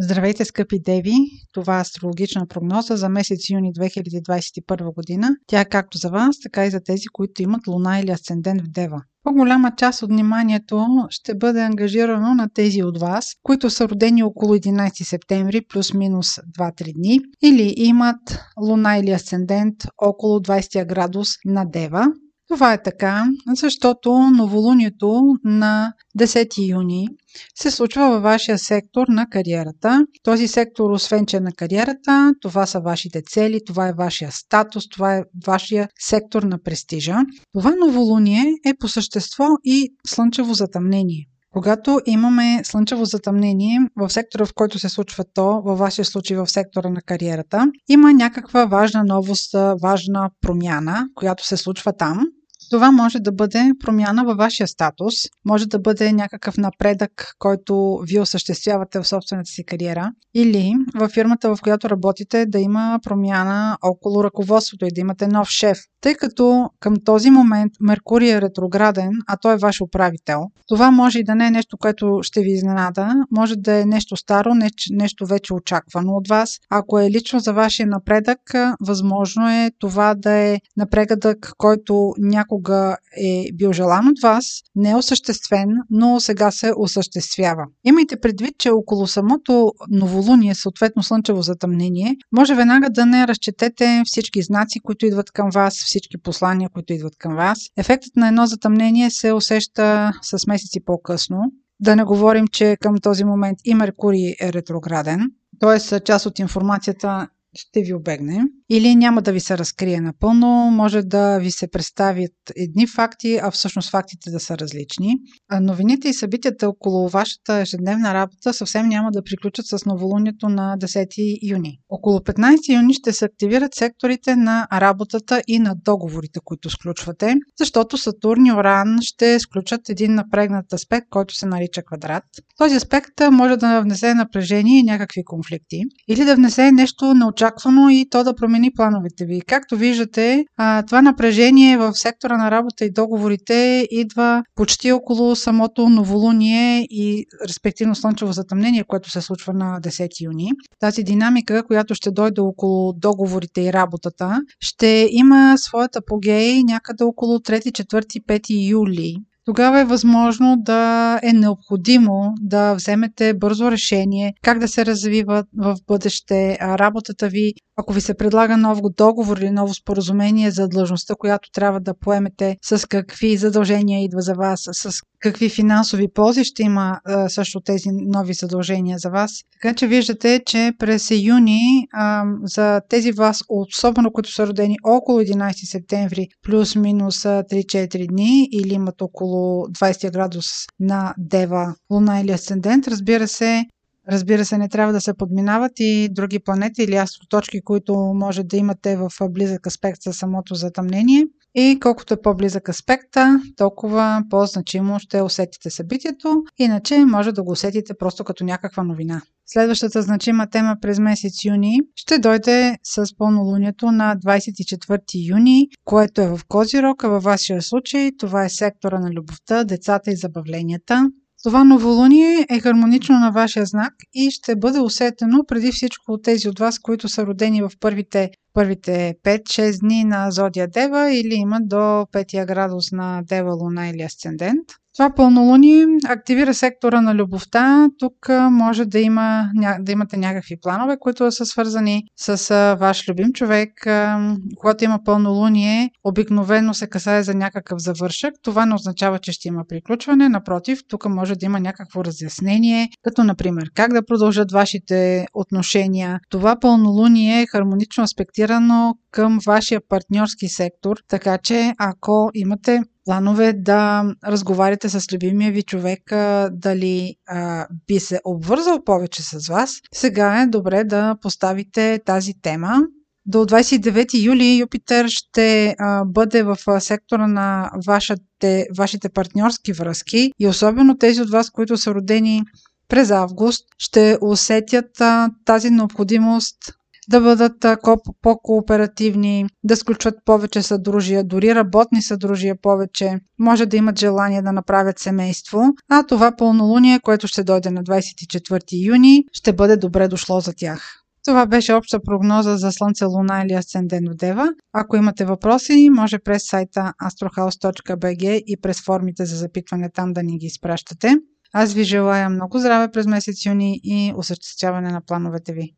Здравейте, скъпи деви! Това е астрологична прогноза за месец юни 2021 година. Тя е както за вас, така и за тези, които имат луна или асцендент в Дева. По-голяма част от вниманието ще бъде ангажирано на тези от вас, които са родени около 11 септември плюс-минус 2-3 дни или имат луна или асцендент около 20 градус на Дева. Това е така, защото новолунието на 10 юни се случва във вашия сектор на кариерата. Този сектор, освен че е на кариерата, това са вашите цели, това е вашия статус, това е вашия сектор на престижа. Това новолуние е по същество и слънчево затъмнение. Когато имаме слънчево затъмнение в сектора, в който се случва то, във вашия случай в сектора на кариерата, има някаква важна новост, важна промяна, която се случва там. Това може да бъде промяна във вашия статус, може да бъде някакъв напредък, който вие осъществявате в собствената си кариера, или във фирмата, в която работите, да има промяна около ръководството и да имате нов шеф. Тъй като към този момент Меркурий е ретрограден, а той е ваш управител, това може и да не е нещо, което ще ви изненада, може да е нещо старо, нещо вече очаквано от вас. Ако е лично за вашия напредък, възможно е това да е напредък, който някога понякога е бил желан от вас, не е осъществен, но сега се осъществява. Имайте предвид, че около самото новолуние, съответно слънчево затъмнение, може веднага да не разчетете всички знаци, които идват към вас, всички послания, които идват към вас. Ефектът на едно затъмнение се усеща с месеци по-късно. Да не говорим, че към този момент и Меркурий е ретрограден, т.е. част от информацията ще ви обегне или няма да ви се разкрие напълно, може да ви се представят едни факти, а всъщност фактите да са различни. Новините и събитията около вашата ежедневна работа съвсем няма да приключат с новолунието на 10 юни. Около 15 юни ще се активират секторите на работата и на договорите, които сключвате, защото Сатурн и Оран ще сключат един напрегнат аспект, който се нарича квадрат. Този аспект може да внесе напрежение и някакви конфликти или да внесе нещо неочаквано и то да промени промени плановете ви. Както виждате, това напрежение в сектора на работа и договорите идва почти около самото новолуние и респективно слънчево затъмнение, което се случва на 10 юни. Тази динамика, която ще дойде около договорите и работата, ще има своята апогей някъде около 3, 4, 5 юли тогава е възможно да е необходимо да вземете бързо решение как да се развива в бъдеще работата ви. Ако ви се предлага нов договор или ново споразумение за длъжността, която трябва да поемете, с какви задължения идва за вас, с какви финансови ползи ще има също тези нови задължения за вас. Така че виждате, че през юни за тези вас, особено които са родени около 11 септември, плюс-минус 3-4 дни или имат около 20 градус на Дева, Луна или Асцендент, разбира се, Разбира се, не трябва да се подминават и други планети или астроточки, които може да имате в близък аспект със самото затъмнение. И колкото е по-близък аспекта, толкова по-значимо ще усетите събитието, иначе може да го усетите просто като някаква новина. Следващата значима тема през месец юни ще дойде с пълнолунието на 24 юни, което е в Козирог, а във вашия случай това е сектора на любовта, децата и забавленията. Това новолуние е хармонично на вашия знак и ще бъде усетено преди всичко от тези от вас, които са родени в първите първите 5-6 дни на Зодия Дева или имат до 5 градус на Дева Луна или Асцендент. Това пълнолуние активира сектора на любовта. Тук може да, има, да имате някакви планове, които са свързани с ваш любим човек. Когато има пълнолуние, обикновено се касае за някакъв завършък. Това не означава, че ще има приключване. Напротив, тук може да има някакво разяснение, като например как да продължат вашите отношения. Това пълнолуние е хармонично аспектирано към вашия партньорски сектор, така че ако имате планове да разговаряте с любимия ви човек, дали а, би се обвързал повече с вас, сега е добре да поставите тази тема. До 29 юли Юпитер ще а, бъде в сектора на вашите, вашите партньорски връзки и особено тези от вас, които са родени през август, ще усетят а, тази необходимост да бъдат по-кооперативни, да сключват повече съдружия, дори работни съдружия повече, може да имат желание да направят семейство, а това пълнолуние, което ще дойде на 24 юни, ще бъде добре дошло за тях. Това беше обща прогноза за Слънце, Луна или Асцендент Дева. Ако имате въпроси, може през сайта astrohouse.bg и през формите за запитване там да ни ги изпращате. Аз ви желая много здраве през месец юни и осъществяване на плановете ви.